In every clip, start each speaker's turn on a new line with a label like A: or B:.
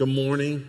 A: Good morning.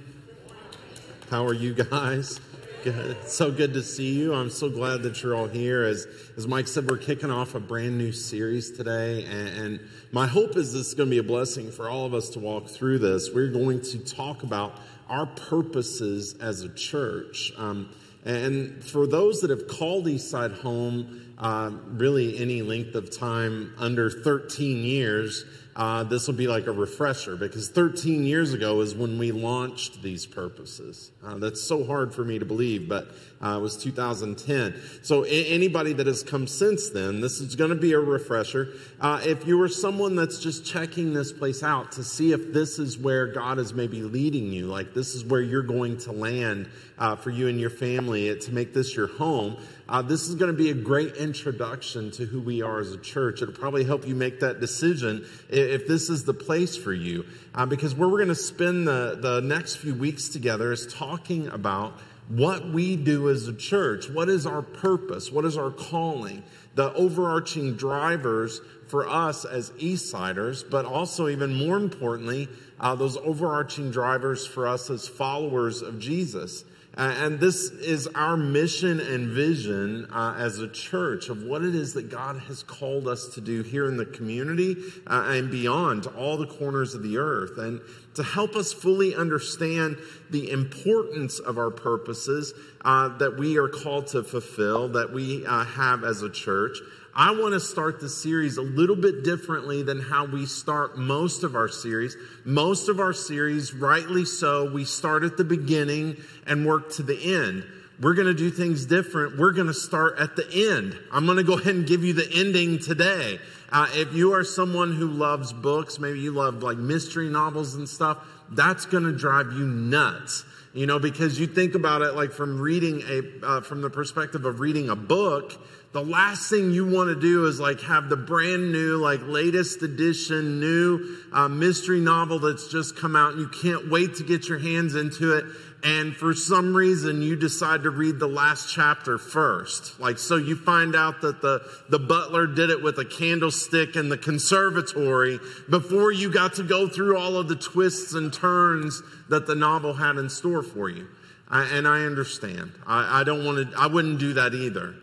A: How are you guys? Good. So good to see you. I'm so glad that you're all here. As, as Mike said, we're kicking off a brand new series today. And, and my hope is this is going to be a blessing for all of us to walk through this. We're going to talk about our purposes as a church. Um, and for those that have called Eastside home, uh, really any length of time under 13 years, uh, this will be like a refresher because 13 years ago is when we launched these purposes. Uh, that's so hard for me to believe, but uh, it was 2010. So, a- anybody that has come since then, this is going to be a refresher. Uh, if you are someone that's just checking this place out to see if this is where God is maybe leading you, like this is where you're going to land uh, for you and your family to make this your home, uh, this is going to be a great introduction to who we are as a church. It'll probably help you make that decision if this is the place for you. Uh, because where we're going to spend the, the next few weeks together is talking about what we do as a church. What is our purpose? What is our calling? The overarching drivers for us as Eastsiders, but also even more importantly, uh, those overarching drivers for us as followers of Jesus. Uh, and this is our mission and vision uh, as a church of what it is that God has called us to do here in the community uh, and beyond to all the corners of the earth. And to help us fully understand the importance of our purposes uh, that we are called to fulfill, that we uh, have as a church. I want to start the series a little bit differently than how we start most of our series. Most of our series, rightly so, we start at the beginning and work to the end. We're going to do things different. We're going to start at the end. I'm going to go ahead and give you the ending today. Uh, if you are someone who loves books, maybe you love like mystery novels and stuff, that's going to drive you nuts. You know, because you think about it like from reading a, uh, from the perspective of reading a book, the last thing you want to do is like have the brand new, like latest edition, new uh, mystery novel that's just come out and you can't wait to get your hands into it. And for some reason you decide to read the last chapter first. Like, so you find out that the, the butler did it with a candlestick in the conservatory before you got to go through all of the twists and turns that the novel had in store for you. I, and I understand. I, I don't want to, I wouldn't do that either.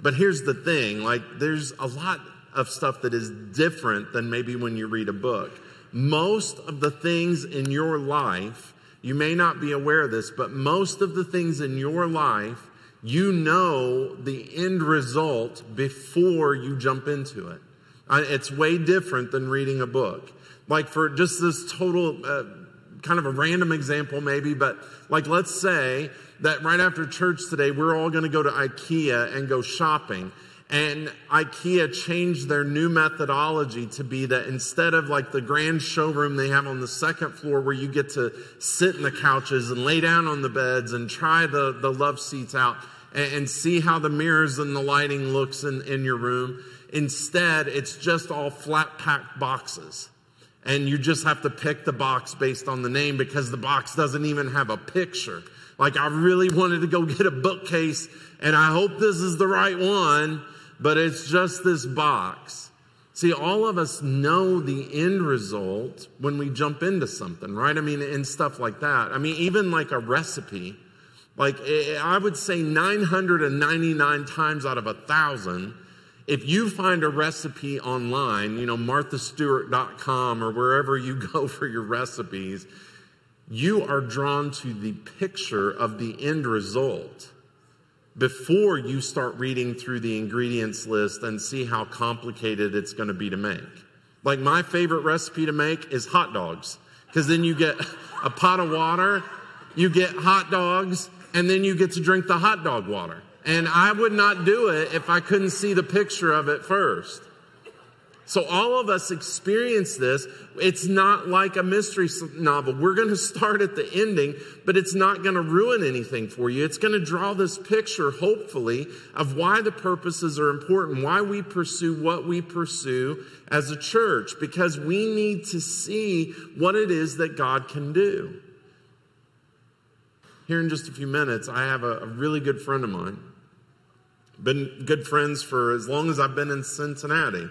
A: But here's the thing like, there's a lot of stuff that is different than maybe when you read a book. Most of the things in your life, you may not be aware of this, but most of the things in your life, you know the end result before you jump into it. It's way different than reading a book. Like, for just this total, uh, kind of a random example, maybe, but like, let's say that right after church today, we're all going to go to IKEA and go shopping. And IKEA changed their new methodology to be that instead of like the grand showroom they have on the second floor where you get to sit in the couches and lay down on the beds and try the, the love seats out and, and see how the mirrors and the lighting looks in, in your room. Instead, it's just all flat packed boxes. And you just have to pick the box based on the name because the box doesn't even have a picture. Like I really wanted to go get a bookcase and I hope this is the right one, but it's just this box. See, all of us know the end result when we jump into something, right? I mean, and stuff like that. I mean, even like a recipe, like I would say 999 times out of a thousand, if you find a recipe online, you know, marthastewart.com or wherever you go for your recipes, you are drawn to the picture of the end result before you start reading through the ingredients list and see how complicated it's going to be to make. Like my favorite recipe to make is hot dogs because then you get a pot of water, you get hot dogs, and then you get to drink the hot dog water. And I would not do it if I couldn't see the picture of it first. So all of us experience this. It's not like a mystery novel. We're going to start at the ending, but it's not going to ruin anything for you. It's going to draw this picture, hopefully, of why the purposes are important, why we pursue what we pursue as a church, because we need to see what it is that God can do. Here in just a few minutes, I have a, really good friend of mine. Been good friends for as long as I've been in Cincinnati.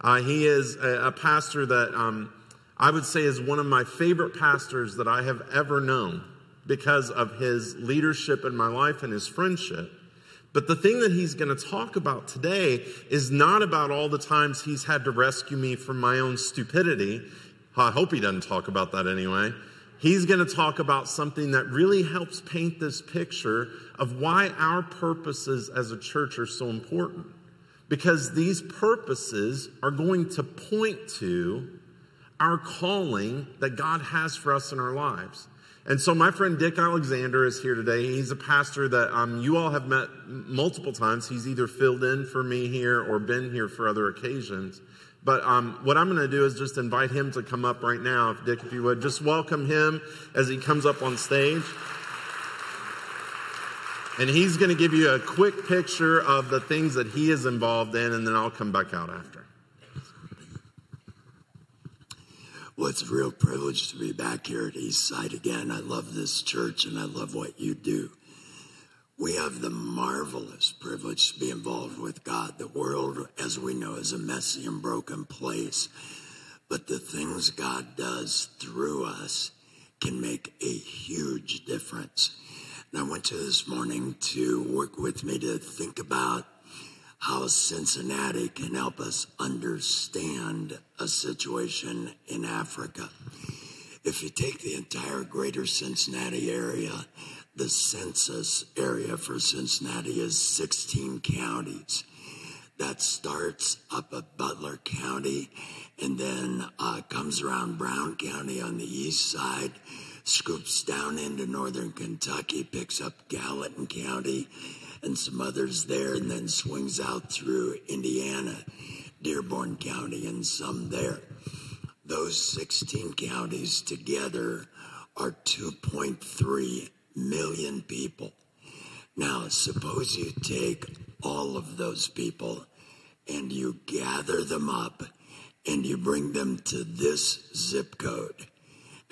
A: Uh, he is a, a pastor that um, I would say is one of my favorite pastors that I have ever known because of his leadership in my life and his friendship. But the thing that he's going to talk about today is not about all the times he's had to rescue me from my own stupidity. I hope he doesn't talk about that anyway. He's going to talk about something that really helps paint this picture of why our purposes as a church are so important. Because these purposes are going to point to our calling that God has for us in our lives. And so, my friend Dick Alexander is here today. He's a pastor that um, you all have met multiple times. He's either filled in for me here or been here for other occasions. But um, what I'm going to do is just invite him to come up right now. If Dick, if you would, just welcome him as he comes up on stage. And he's going to give you a quick picture of the things that he is involved in, and then I'll come back out after.
B: Well, it's a real privilege to be back here at Eastside again. I love this church and I love what you do. We have the marvelous privilege to be involved with God. The world, as we know, is a messy and broken place. But the things God does through us can make a huge difference. And I went to this morning to work with me to think about how Cincinnati can help us understand a situation in Africa. If you take the entire greater Cincinnati area, the census area for Cincinnati is 16 counties. That starts up at Butler County and then uh, comes around Brown County on the east side, scoops down into northern Kentucky, picks up Gallatin County, and some others there, and then swings out through Indiana, Dearborn County, and some there. Those 16 counties together are 2.3 million people. Now, suppose you take all of those people and you gather them up and you bring them to this zip code.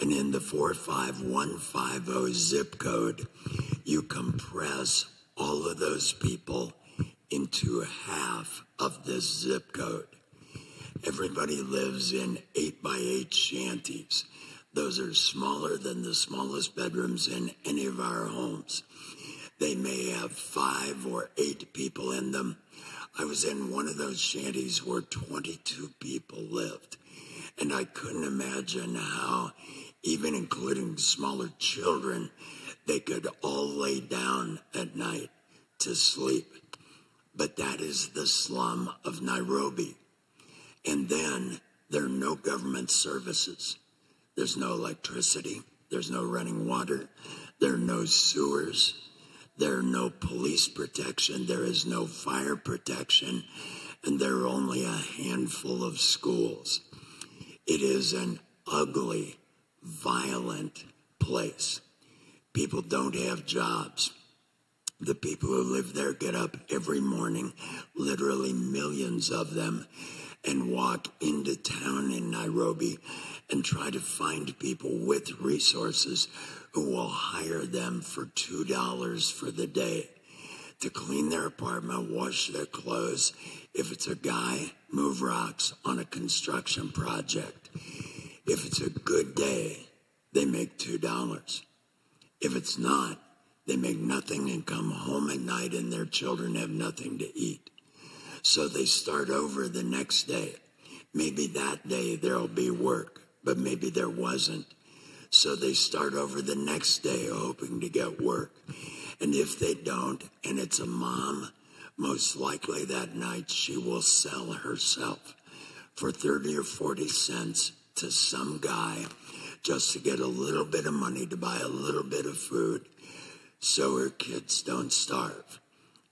B: And in the 45150 zip code, you compress all of those people into half of this zip code. Everybody lives in eight by eight shanties. Those are smaller than the smallest bedrooms in any of our homes. They may have five or eight people in them. I was in one of those shanties where 22 people lived. And I couldn't imagine how, even including smaller children, they could all lay down at night to sleep. But that is the slum of Nairobi. And then there are no government services. There's no electricity. There's no running water. There are no sewers. There are no police protection. There is no fire protection. And there are only a handful of schools. It is an ugly, violent place. People don't have jobs. The people who live there get up every morning, literally millions of them, and walk into town in Nairobi and try to find people with resources who will hire them for $2 for the day to clean their apartment, wash their clothes. If it's a guy, move rocks on a construction project. If it's a good day, they make $2. If it's not, they make nothing and come home at night and their children have nothing to eat. So they start over the next day. Maybe that day there'll be work, but maybe there wasn't. So they start over the next day hoping to get work. And if they don't, and it's a mom, most likely that night she will sell herself for 30 or 40 cents to some guy just to get a little bit of money to buy a little bit of food so her kids don't starve.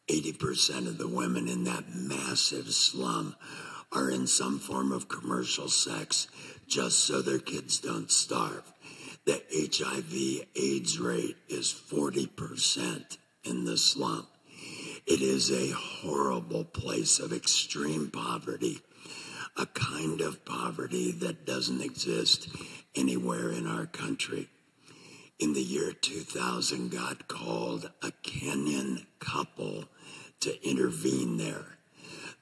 B: 80% of the women in that massive slum are in some form of commercial sex just so their kids don't starve. The HIV AIDS rate is 40% in the slum. It is a horrible place of extreme poverty, a kind of poverty that doesn't exist anywhere in our country. In the year 2000, God called a Kenyan couple to intervene there.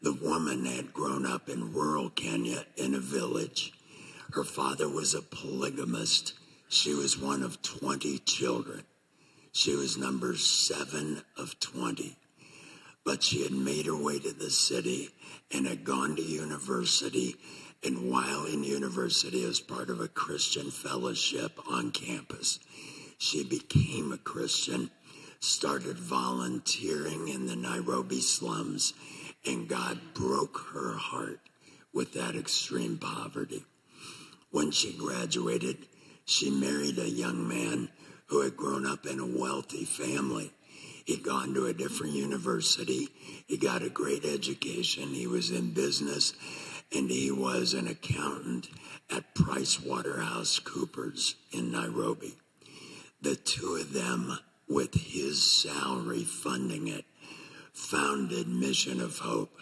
B: The woman had grown up in rural Kenya in a village. Her father was a polygamist. She was one of 20 children. She was number seven of 20. But she had made her way to the city and had gone to university. And while in university, as part of a Christian fellowship on campus, she became a Christian, started volunteering in the Nairobi slums, and God broke her heart with that extreme poverty. When she graduated, she married a young man who had grown up in a wealthy family. He'd gone to a different university. He got a great education. He was in business and he was an accountant at Price Waterhouse Coopers in Nairobi. The two of them, with his salary funding it, founded Mission of Hope.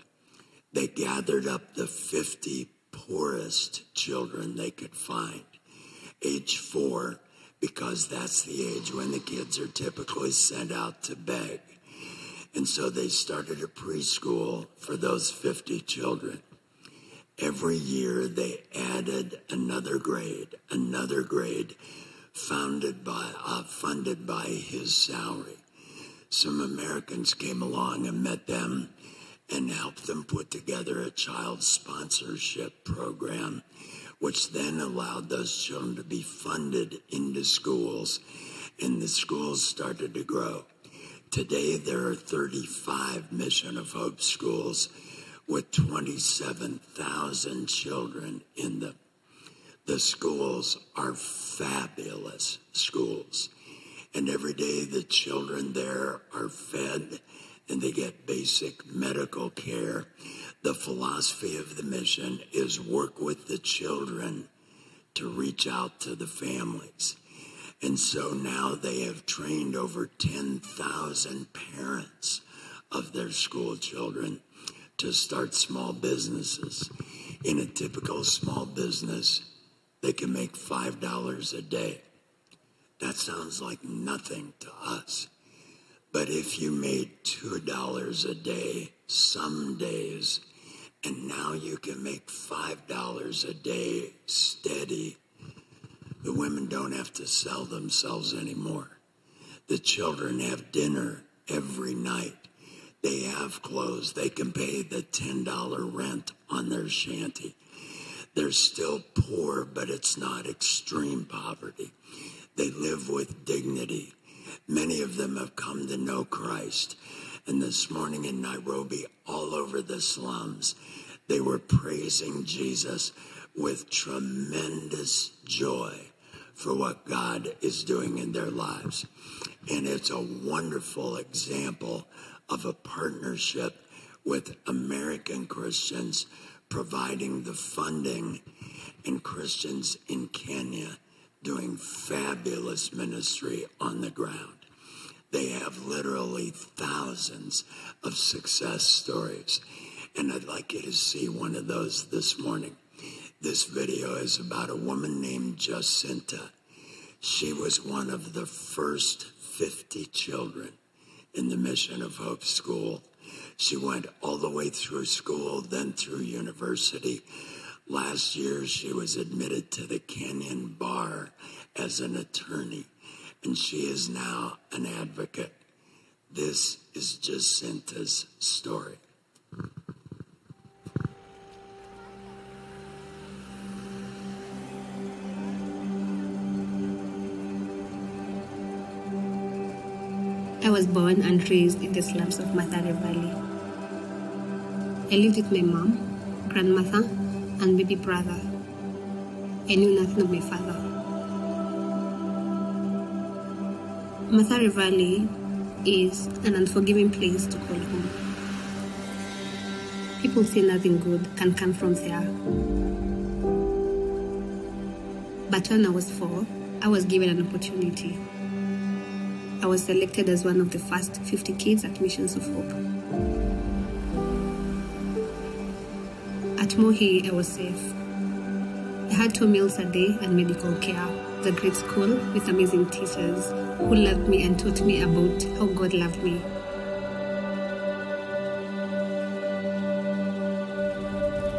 B: They gathered up the 50 poorest children they could find, age four, because that's the age when the kids are typically sent out to beg. And so they started a preschool for those 50 children. Every year they added another grade, another grade, founded by, uh, funded by his salary. Some Americans came along and met them and helped them put together a child sponsorship program, which then allowed those children to be funded into schools, and the schools started to grow. Today, there are 35 Mission of Hope schools with 27,000 children in them. The schools are fabulous schools. And every day the children there are fed and they get basic medical care. The philosophy of the mission is work with the children to reach out to the families. And so now they have trained over 10,000 parents of their school children to start small businesses. In a typical small business, they can make $5 a day. That sounds like nothing to us. But if you made $2 a day some days, and now you can make $5 a day steady, the women don't have to sell themselves anymore. The children have dinner every night. They have clothes. They can pay the $10 rent on their shanty. They're still poor, but it's not extreme poverty. They live with dignity. Many of them have come to know Christ. And this morning in Nairobi, all over the slums, they were praising Jesus with tremendous joy for what God is doing in their lives. And it's a wonderful example of a partnership with American Christians providing the funding and Christians in Kenya doing fabulous ministry on the ground. They have literally thousands of success stories. And I'd like you to see one of those this morning. This video is about a woman named Jacinta. She was one of the first 50 children in the Mission of Hope School. She went all the way through school, then through university. Last year, she was admitted to the Kenyan Bar as an attorney, and she is now an advocate. This is Jacinta's story.
C: I was born and raised in the slums of Mathare Valley. I lived with my mom, grandmother, and baby brother. I knew nothing of my father. Mathare Valley is an unforgiving place to call home. People say nothing good can come from there. But when I was four, I was given an opportunity. I was selected as one of the first 50 kids at Missions of Hope. At Mohi, I was safe. I had two meals a day and medical care. The great school with amazing teachers who loved me and taught me about how God loved me.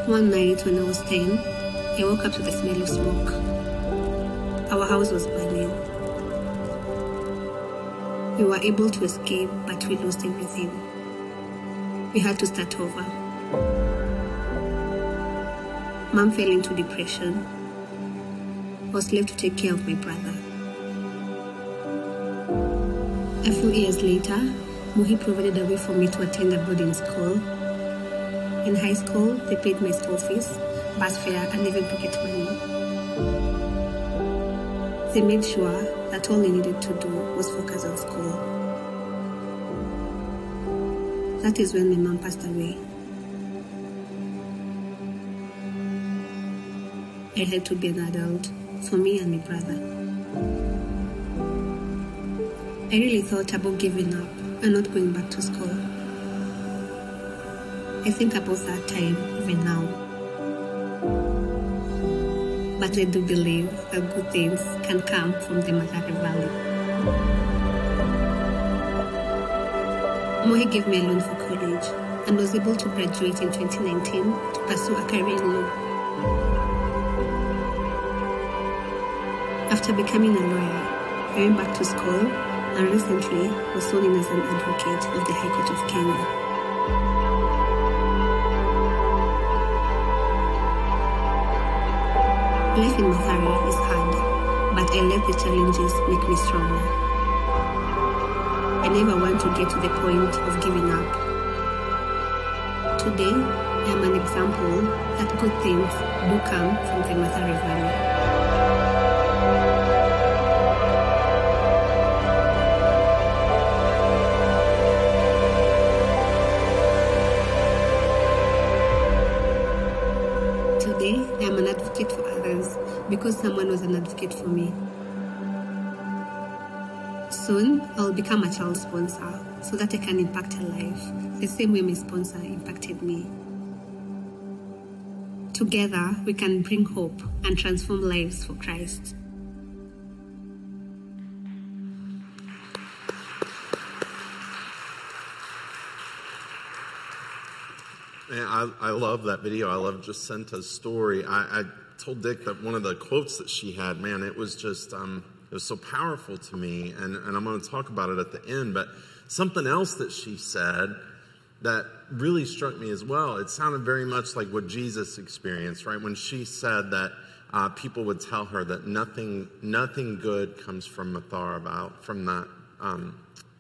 C: One night when I was 10, I woke up to the smell of smoke. Our house was burning. We were able to escape, but we lost everything. We had to start over. Mom fell into depression. I was left to take care of my brother. A few years later, Mohi provided a way for me to attend a boarding school. In high school, they paid my school fees, bus fare, and even pocket money. They made sure that all I needed to do was focus on school. That is when my mom passed away. I had to be an adult for me and my brother. I really thought about giving up and not going back to school. I think about that time even now. But I do believe that good things can come from the Mathare Valley. Mohi gave me a loan for college and was able to graduate in 2019 to pursue a career in law. After becoming a lawyer, I went back to school and recently was sworn in as an advocate of the High Court of Kenya. Life in Mathare is hard, but I let the challenges make me stronger. I never want to get to the point of giving up. Today, I am an example that good things do come from the Mathare Valley. Because someone was an advocate for me. Soon, I'll become a child sponsor so that I can impact a life the same way my sponsor impacted me. Together, we can bring hope and transform lives for Christ.
A: I, I love that video. I love Jacinta's story. I, I told Dick that one of the quotes that she had, man, it was just, um, it was so powerful to me. And, and I'm going to talk about it at the end. But something else that she said that really struck me as well, it sounded very much like what Jesus experienced, right? When she said that uh, people would tell her that nothing, nothing good comes from Mathare about, from that um,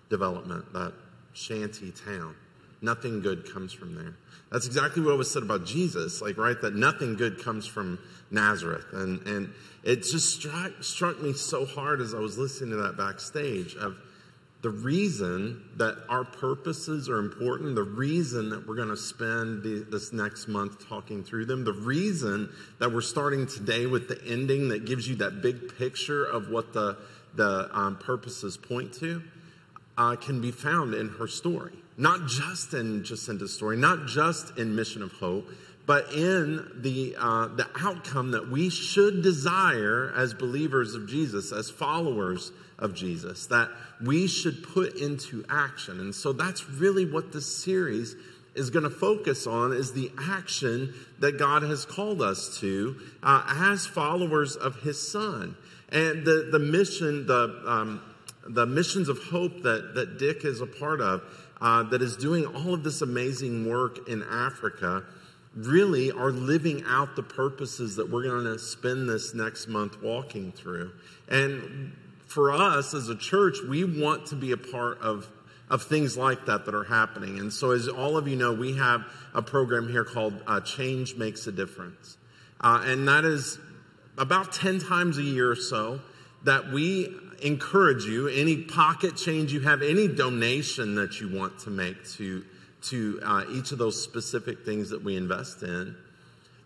A: development, that shanty town. Nothing good comes from there. That's exactly what was said about Jesus, like, right? That nothing good comes from Nazareth. And, and it just struck, struck me so hard as I was listening to that backstage of the reason that our purposes are important, the reason that we're going to spend the, this next month talking through them, the reason that we're starting today with the ending that gives you that big picture of what the, the um, purposes point to, uh, can be found in her story. Not just in Jacinta's story, not just in Mission of Hope, but in the, uh, the outcome that we should desire as believers of Jesus, as followers of Jesus, that we should put into action. And so that's really what this series is going to focus on is the action that God has called us to uh, as followers of his son. And the, the mission, the, um, the missions of hope that, that Dick is a part of, uh, that is doing all of this amazing work in Africa, really are living out the purposes that we're going to spend this next month walking through. And for us as a church, we want to be a part of, of things like that that are happening. And so, as all of you know, we have a program here called uh, Change Makes a Difference. Uh, and that is about 10 times a year or so that we encourage you any pocket change you have any donation that you want to make to to uh, each of those specific things that we invest in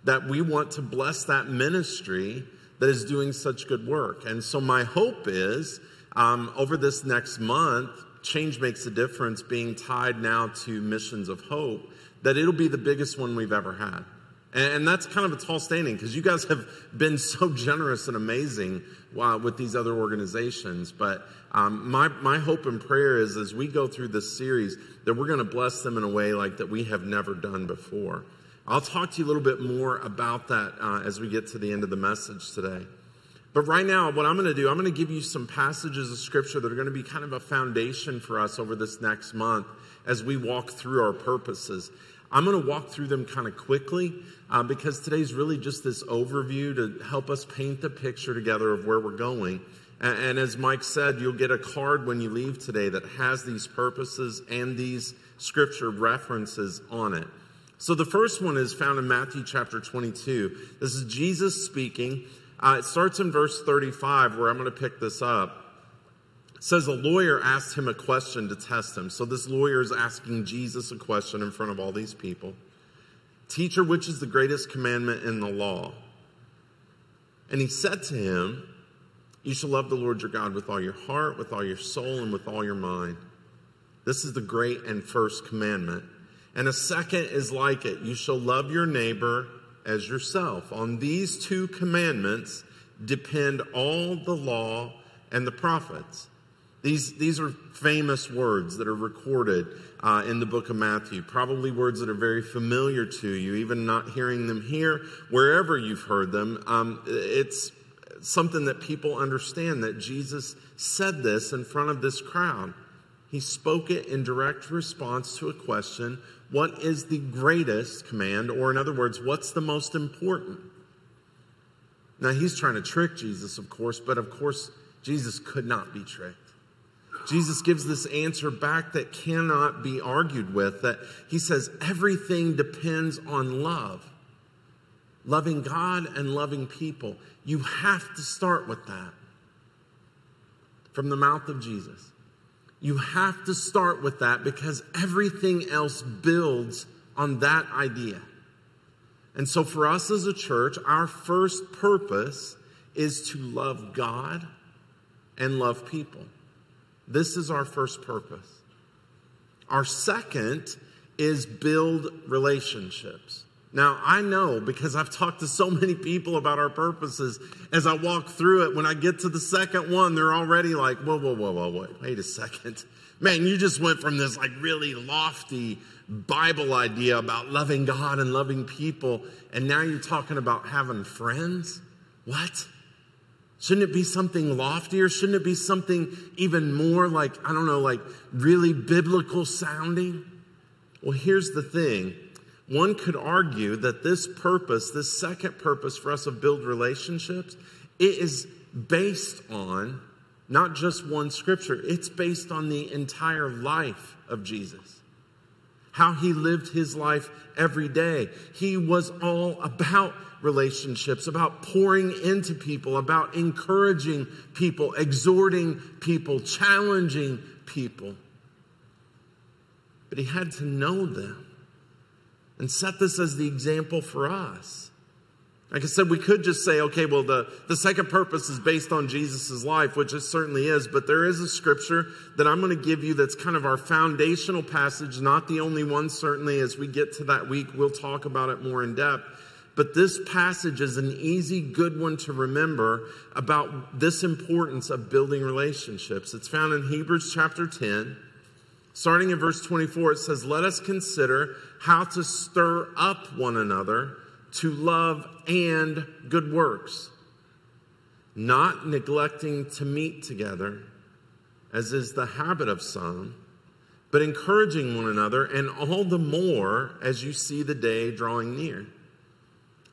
A: that we want to bless that ministry that is doing such good work. And so my hope is um, over this next month change makes a difference being tied now to missions of hope that it'll be the biggest one we've ever had and that's kind of a tall standing because you guys have been so generous and amazing uh, with these other organizations. But um, my, my hope and prayer is as we go through this series that we're going to bless them in a way like that we have never done before. I'll talk to you a little bit more about that uh, as we get to the end of the message today. But right now, what I'm going to do, I'm going to give you some passages of scripture that are going to be kind of a foundation for us over this next month as we walk through our purposes. I'm going to walk through them kind of quickly uh, because today's really just this overview to help us paint the picture together of where we're going. And, and as Mike said, you'll get a card when you leave today that has these purposes and these scripture references on it. So the first one is found in Matthew chapter 22. This is Jesus speaking. Uh, it starts in verse 35, where I'm going to pick this up. It says a lawyer asked him a question to test him. So this lawyer is asking Jesus a question in front of all these people. Teacher, which is the greatest commandment in the law? And he said to him, You shall love the Lord your God with all your heart, with all your soul, and with all your mind. This is the great and first commandment. And a second is like it you shall love your neighbor as yourself. On these two commandments depend all the law and the prophets. These, these are famous words that are recorded uh, in the book of Matthew, probably words that are very familiar to you, even not hearing them here, wherever you've heard them. Um, it's something that people understand that Jesus said this in front of this crowd. He spoke it in direct response to a question what is the greatest command? Or, in other words, what's the most important? Now, he's trying to trick Jesus, of course, but of course, Jesus could not be tricked. Jesus gives this answer back that cannot be argued with. That he says everything depends on love. Loving God and loving people. You have to start with that from the mouth of Jesus. You have to start with that because everything else builds on that idea. And so, for us as a church, our first purpose is to love God and love people. This is our first purpose. Our second is build relationships. Now, I know because I've talked to so many people about our purposes. As I walk through it, when I get to the second one, they're already like, whoa, whoa, whoa, whoa, wait, wait a second. Man, you just went from this like really lofty Bible idea about loving God and loving people, and now you're talking about having friends? What? Shouldn't it be something loftier? Shouldn't it be something even more like, I don't know, like really biblical sounding? Well, here's the thing one could argue that this purpose, this second purpose for us to build relationships, it is based on not just one scripture, it's based on the entire life of Jesus. How he lived his life every day. He was all about relationships, about pouring into people, about encouraging people, exhorting people, challenging people. But he had to know them and set this as the example for us. Like I said, we could just say, okay, well, the, the second purpose is based on Jesus' life, which it certainly is, but there is a scripture that I'm going to give you that's kind of our foundational passage, not the only one, certainly. As we get to that week, we'll talk about it more in depth. But this passage is an easy, good one to remember about this importance of building relationships. It's found in Hebrews chapter 10. Starting in verse 24, it says, Let us consider how to stir up one another to love and good works, not neglecting to meet together, as is the habit of some, but encouraging one another, and all the more as you see the day drawing near.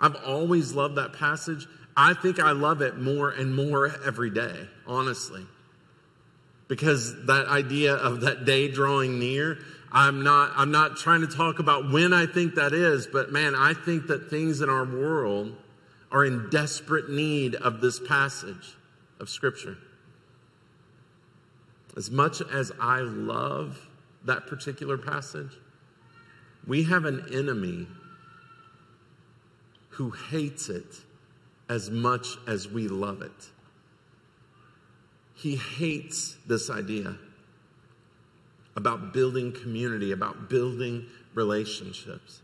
A: I've always loved that passage. I think I love it more and more every day, honestly because that idea of that day drawing near i'm not i'm not trying to talk about when i think that is but man i think that things in our world are in desperate need of this passage of scripture. As much as i love that particular passage we have an enemy who hates it as much as we love it. He hates this idea about building community, about building relationships.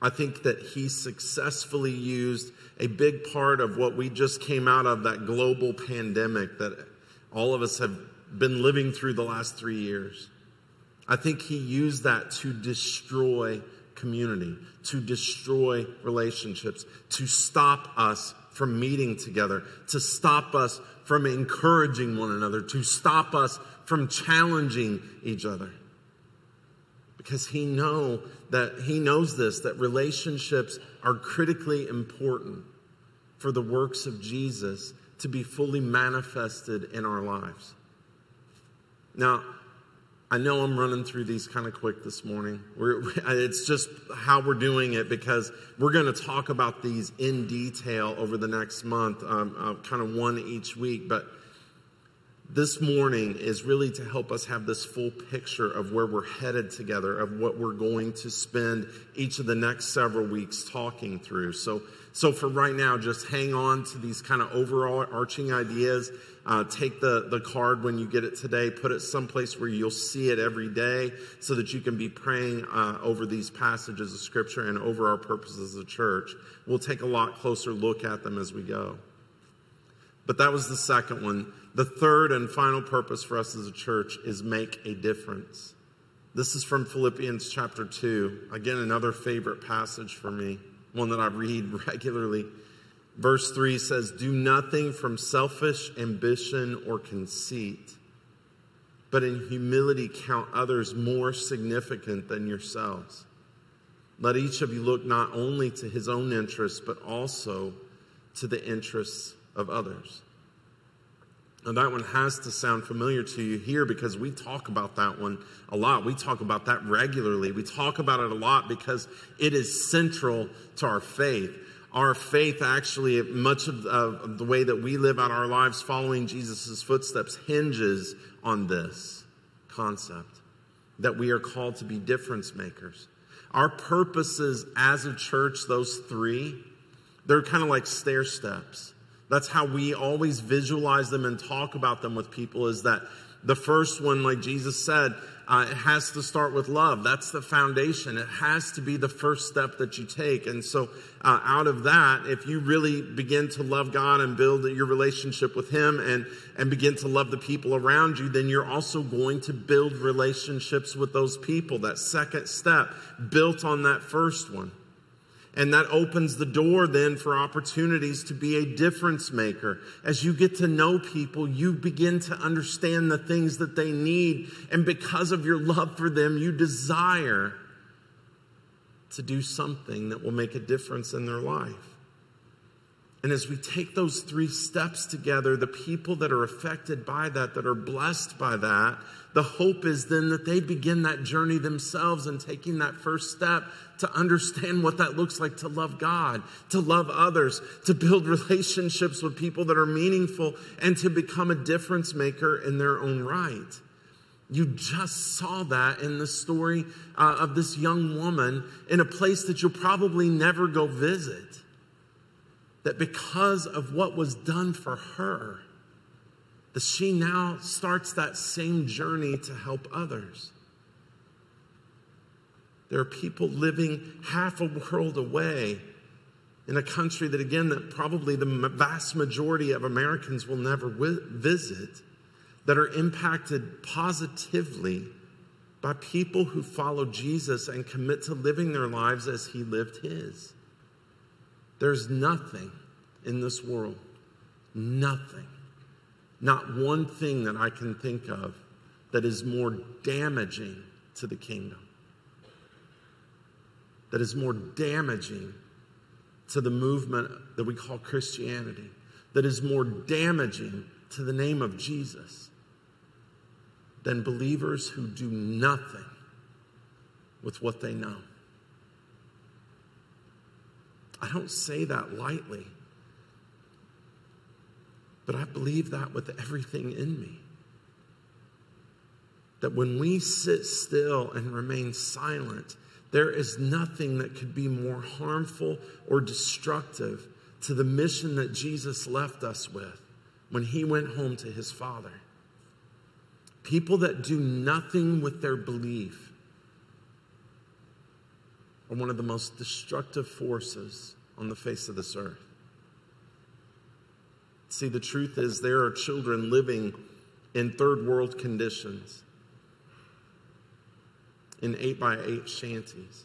A: I think that he successfully used a big part of what we just came out of that global pandemic that all of us have been living through the last three years. I think he used that to destroy community, to destroy relationships, to stop us from meeting together, to stop us from encouraging one another, to stop us from challenging each other. Because he know that he knows this that relationships are critically important for the works of Jesus to be fully manifested in our lives. Now, I know I'm running through these kind of quick this morning. We're, it's just how we're doing it because we're going to talk about these in detail over the next month, um, uh, kind of one each week. But this morning is really to help us have this full picture of where we're headed together, of what we're going to spend each of the next several weeks talking through. So, so for right now, just hang on to these kind of overall arching ideas. Uh, take the, the card when you get it today, put it someplace where you'll see it every day so that you can be praying uh, over these passages of Scripture and over our purposes as a church. We'll take a lot closer look at them as we go. But that was the second one. The third and final purpose for us as a church is make a difference. This is from Philippians chapter 2. Again, another favorite passage for me, one that I read regularly. Verse 3 says, Do nothing from selfish ambition or conceit, but in humility count others more significant than yourselves. Let each of you look not only to his own interests, but also to the interests of others. And that one has to sound familiar to you here because we talk about that one a lot. We talk about that regularly. We talk about it a lot because it is central to our faith our faith actually, much of, of the way that we live out our lives following Jesus' footsteps hinges on this concept that we are called to be difference makers. Our purposes as a church, those three, they're kind of like stair steps. That's how we always visualize them and talk about them with people is that the first one, like Jesus said, uh, it has to start with love. That's the foundation. It has to be the first step that you take. And so, uh, out of that, if you really begin to love God and build your relationship with Him and, and begin to love the people around you, then you're also going to build relationships with those people. That second step built on that first one. And that opens the door then for opportunities to be a difference maker. As you get to know people, you begin to understand the things that they need. And because of your love for them, you desire to do something that will make a difference in their life. And as we take those three steps together, the people that are affected by that, that are blessed by that, the hope is then that they begin that journey themselves and taking that first step to understand what that looks like to love God, to love others, to build relationships with people that are meaningful, and to become a difference maker in their own right. You just saw that in the story uh, of this young woman in a place that you'll probably never go visit. That because of what was done for her, that she now starts that same journey to help others. There are people living half a world away in a country that, again, that probably the vast majority of Americans will never visit, that are impacted positively by people who follow Jesus and commit to living their lives as he lived his. There's nothing in this world, nothing, not one thing that I can think of that is more damaging to the kingdom that is more damaging to the movement that we call Christianity, that is more damaging to the name of Jesus than believers who do nothing with what they know. I don't say that lightly, but I believe that with everything in me. That when we sit still and remain silent there is nothing that could be more harmful or destructive to the mission that Jesus left us with when he went home to his Father. People that do nothing with their belief are one of the most destructive forces on the face of this earth. See, the truth is, there are children living in third world conditions in eight by eight shanties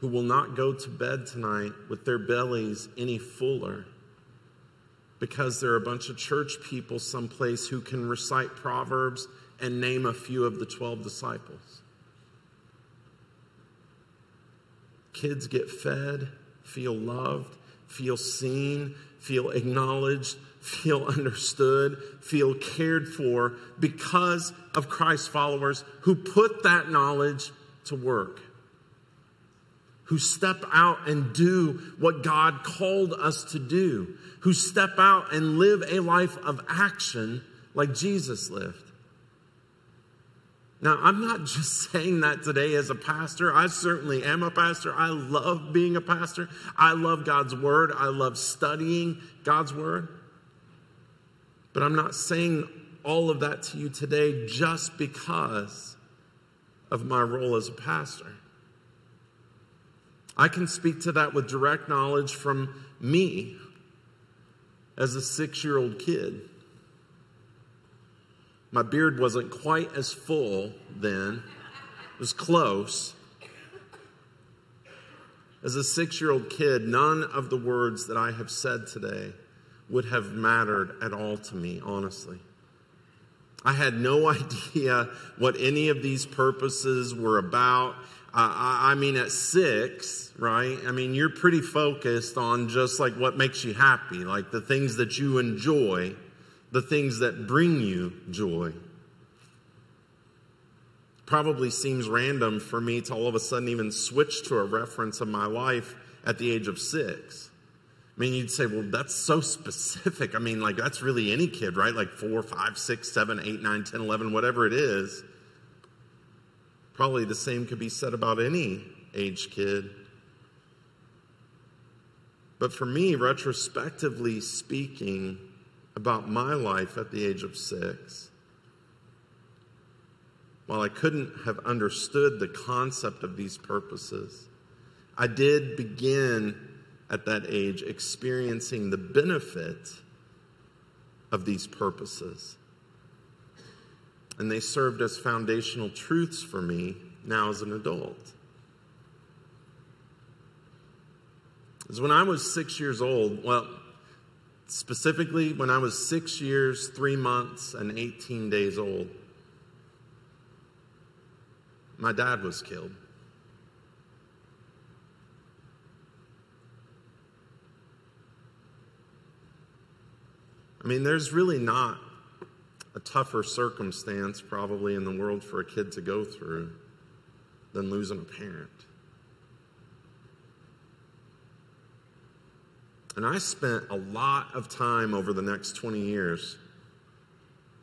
A: who will not go to bed tonight with their bellies any fuller because there are a bunch of church people someplace who can recite Proverbs and name a few of the 12 disciples. Kids get fed, feel loved, feel seen, feel acknowledged, feel understood, feel cared for because of Christ followers who put that knowledge to work, who step out and do what God called us to do, who step out and live a life of action like Jesus lived. Now, I'm not just saying that today as a pastor. I certainly am a pastor. I love being a pastor. I love God's word. I love studying God's word. But I'm not saying all of that to you today just because of my role as a pastor. I can speak to that with direct knowledge from me as a six year old kid. My beard wasn't quite as full then, it was close. As a six year old kid, none of the words that I have said today would have mattered at all to me, honestly. I had no idea what any of these purposes were about. I, I mean, at six, right? I mean, you're pretty focused on just like what makes you happy, like the things that you enjoy, the things that bring you joy. Probably seems random for me to all of a sudden even switch to a reference of my life at the age of six. I mean, you'd say, well, that's so specific. I mean, like, that's really any kid, right? Like four, five, six, seven, eight, nine, 10, 11, whatever it is. Probably the same could be said about any age kid. But for me, retrospectively speaking about my life at the age of six, while I couldn't have understood the concept of these purposes, I did begin at that age experiencing the benefit of these purposes. And they served as foundational truths for me now as an adult. Is when I was six years old, well, specifically when I was six years, three months, and 18 days old, my dad was killed. I mean, there's really not a tougher circumstance probably in the world for a kid to go through than losing a parent. And I spent a lot of time over the next 20 years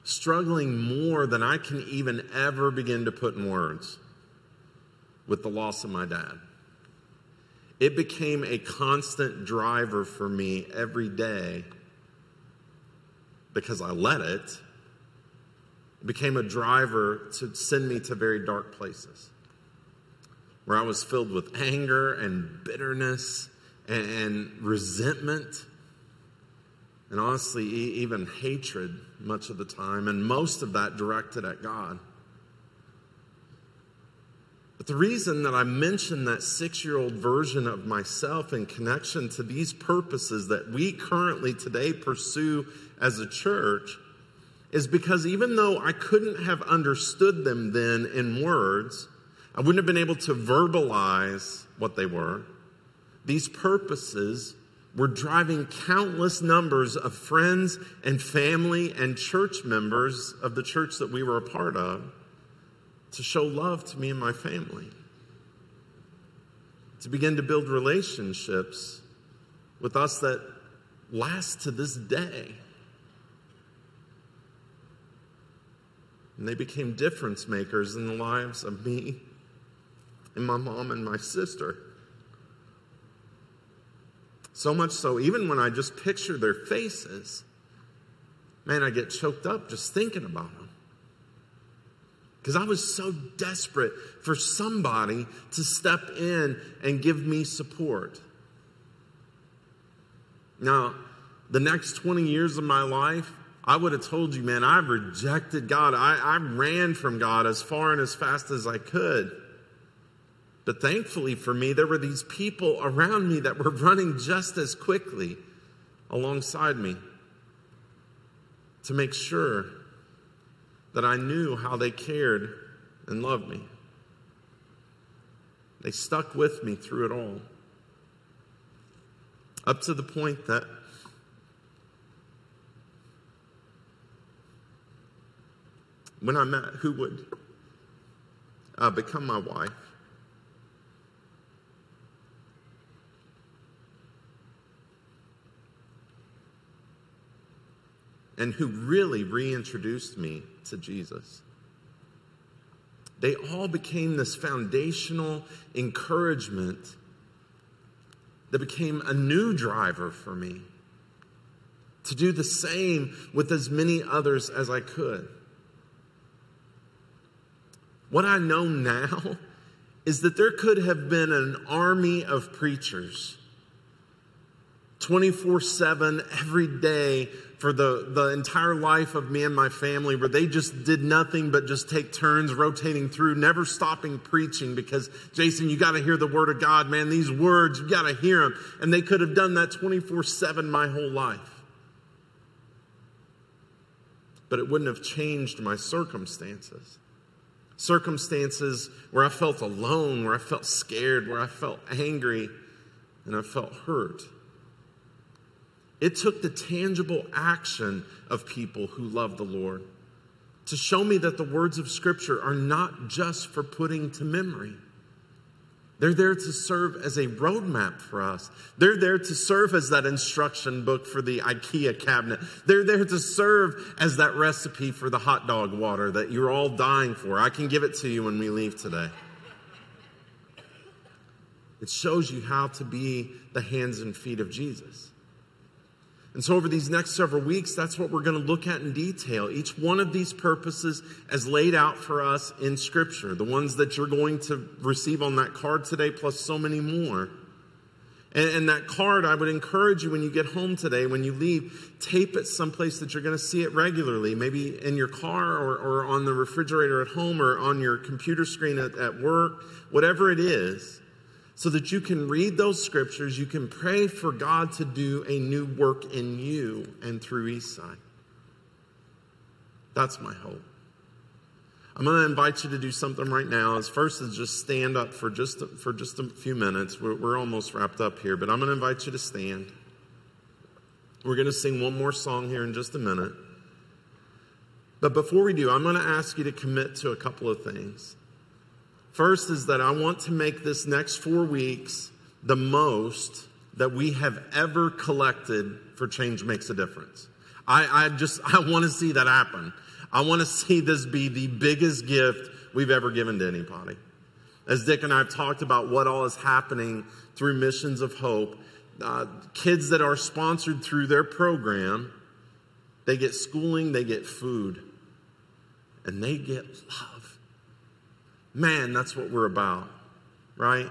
A: struggling more than I can even ever begin to put in words with the loss of my dad. It became a constant driver for me every day because I let it, it became a driver to send me to very dark places where I was filled with anger and bitterness and, and resentment and honestly, even hatred much of the time, and most of that directed at God. But the reason that I mention that six year old version of myself in connection to these purposes that we currently today pursue as a church is because even though I couldn't have understood them then in words, I wouldn't have been able to verbalize what they were. These purposes were driving countless numbers of friends and family and church members of the church that we were a part of to show love to me and my family, to begin to build relationships with us that last to this day. And they became difference makers in the lives of me and my mom and my sister. So much so, even when I just picture their faces, man, I get choked up just thinking about them because I was so desperate for somebody to step in and give me support. Now, the next 20 years of my life, I would have told you, man, I rejected God. I, I ran from God as far and as fast as I could. But thankfully for me, there were these people around me that were running just as quickly alongside me to make sure that I knew how they cared and loved me. They stuck with me through it all. Up to the point that when I met who would uh, become my wife, and who really reintroduced me to Jesus. They all became this foundational encouragement that became a new driver for me to do the same with as many others as I could. What I know now is that there could have been an army of preachers 24 7 every day for the, the entire life of me and my family where they just did nothing but just take turns rotating through, never stopping preaching because, Jason, you got to hear the word of God, man. These words, you got to hear them. And they could have done that 24 7 my whole life. But it wouldn't have changed my circumstances. Circumstances where I felt alone, where I felt scared, where I felt angry, and I felt hurt. It took the tangible action of people who love the Lord to show me that the words of Scripture are not just for putting to memory. They're there to serve as a roadmap for us. They're there to serve as that instruction book for the IKEA cabinet. They're there to serve as that recipe for the hot dog water that you're all dying for. I can give it to you when we leave today. It shows you how to be the hands and feet of Jesus. And so, over these next several weeks, that's what we're going to look at in detail. Each one of these purposes as laid out for us in Scripture, the ones that you're going to receive on that card today, plus so many more. And, and that card, I would encourage you when you get home today, when you leave, tape it someplace that you're going to see it regularly, maybe in your car or, or on the refrigerator at home or on your computer screen at, at work, whatever it is so that you can read those scriptures, you can pray for God to do a new work in you and through Eastside. That's my hope. I'm going to invite you to do something right now. As first is just stand up for just for just a few minutes. We're, we're almost wrapped up here, but I'm going to invite you to stand. We're going to sing one more song here in just a minute. But before we do, I'm going to ask you to commit to a couple of things. First is that I want to make this next four weeks the most that we have ever collected for Change Makes a Difference. I, I just, I want to see that happen. I want to see this be the biggest gift we've ever given to anybody. As Dick and I have talked about what all is happening through Missions of Hope, uh, kids that are sponsored through their program, they get schooling, they get food, and they get love. Man, that's what we're about, right?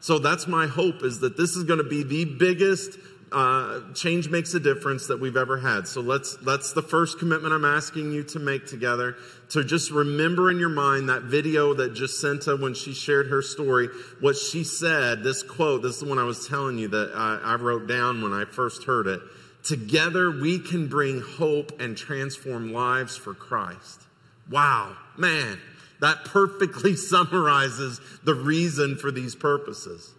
A: So that's my hope is that this is going to be the biggest uh, change makes a difference that we've ever had. So let's that's the first commitment I'm asking you to make together. To just remember in your mind that video that Jacinta when she shared her story, what she said. This quote. This is the one I was telling you that I, I wrote down when I first heard it. Together we can bring hope and transform lives for Christ. Wow, man. That perfectly summarizes the reason for these purposes.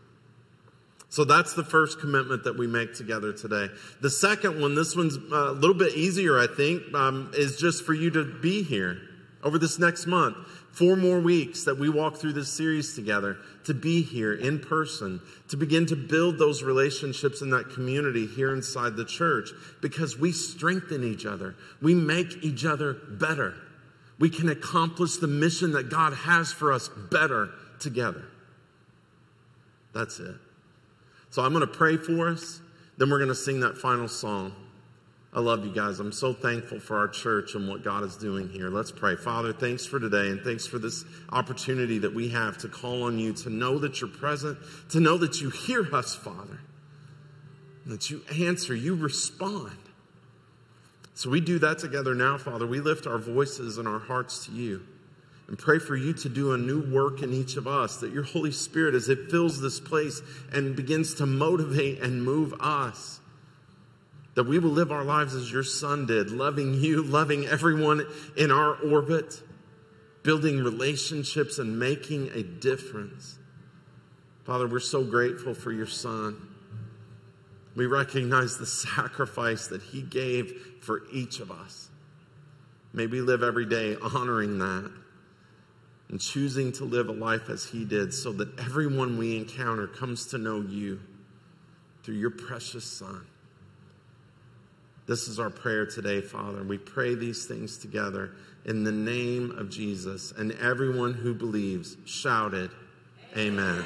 A: So that's the first commitment that we make together today. The second one, this one's a little bit easier, I think, um, is just for you to be here over this next month. Four more weeks that we walk through this series together, to be here in person, to begin to build those relationships in that community here inside the church, because we strengthen each other. We make each other better we can accomplish the mission that God has for us better together. That's it. So I'm going to pray for us, then we're going to sing that final song. I love you guys. I'm so thankful for our church and what God is doing here. Let's pray. Father, thanks for today and thanks for this opportunity that we have to call on you, to know that you're present, to know that you hear us, Father, that you answer, you respond. So we do that together now, Father. We lift our voices and our hearts to you. and pray for you to do a new work in each of us, that your Holy Spirit, as it fills this place and begins to motivate and move us, that we will live our lives as your son did, loving you, loving everyone in our orbit, building relationships and making a difference. Father, we're so grateful for your son. We recognize the sacrifice that he gave for each of us. May we live every day honoring that and choosing to live a life as he did so that everyone we encounter comes to know you through your precious son. This is our prayer today, Father. We pray these things together in the name of Jesus. And everyone who believes shouted, Amen. Amen.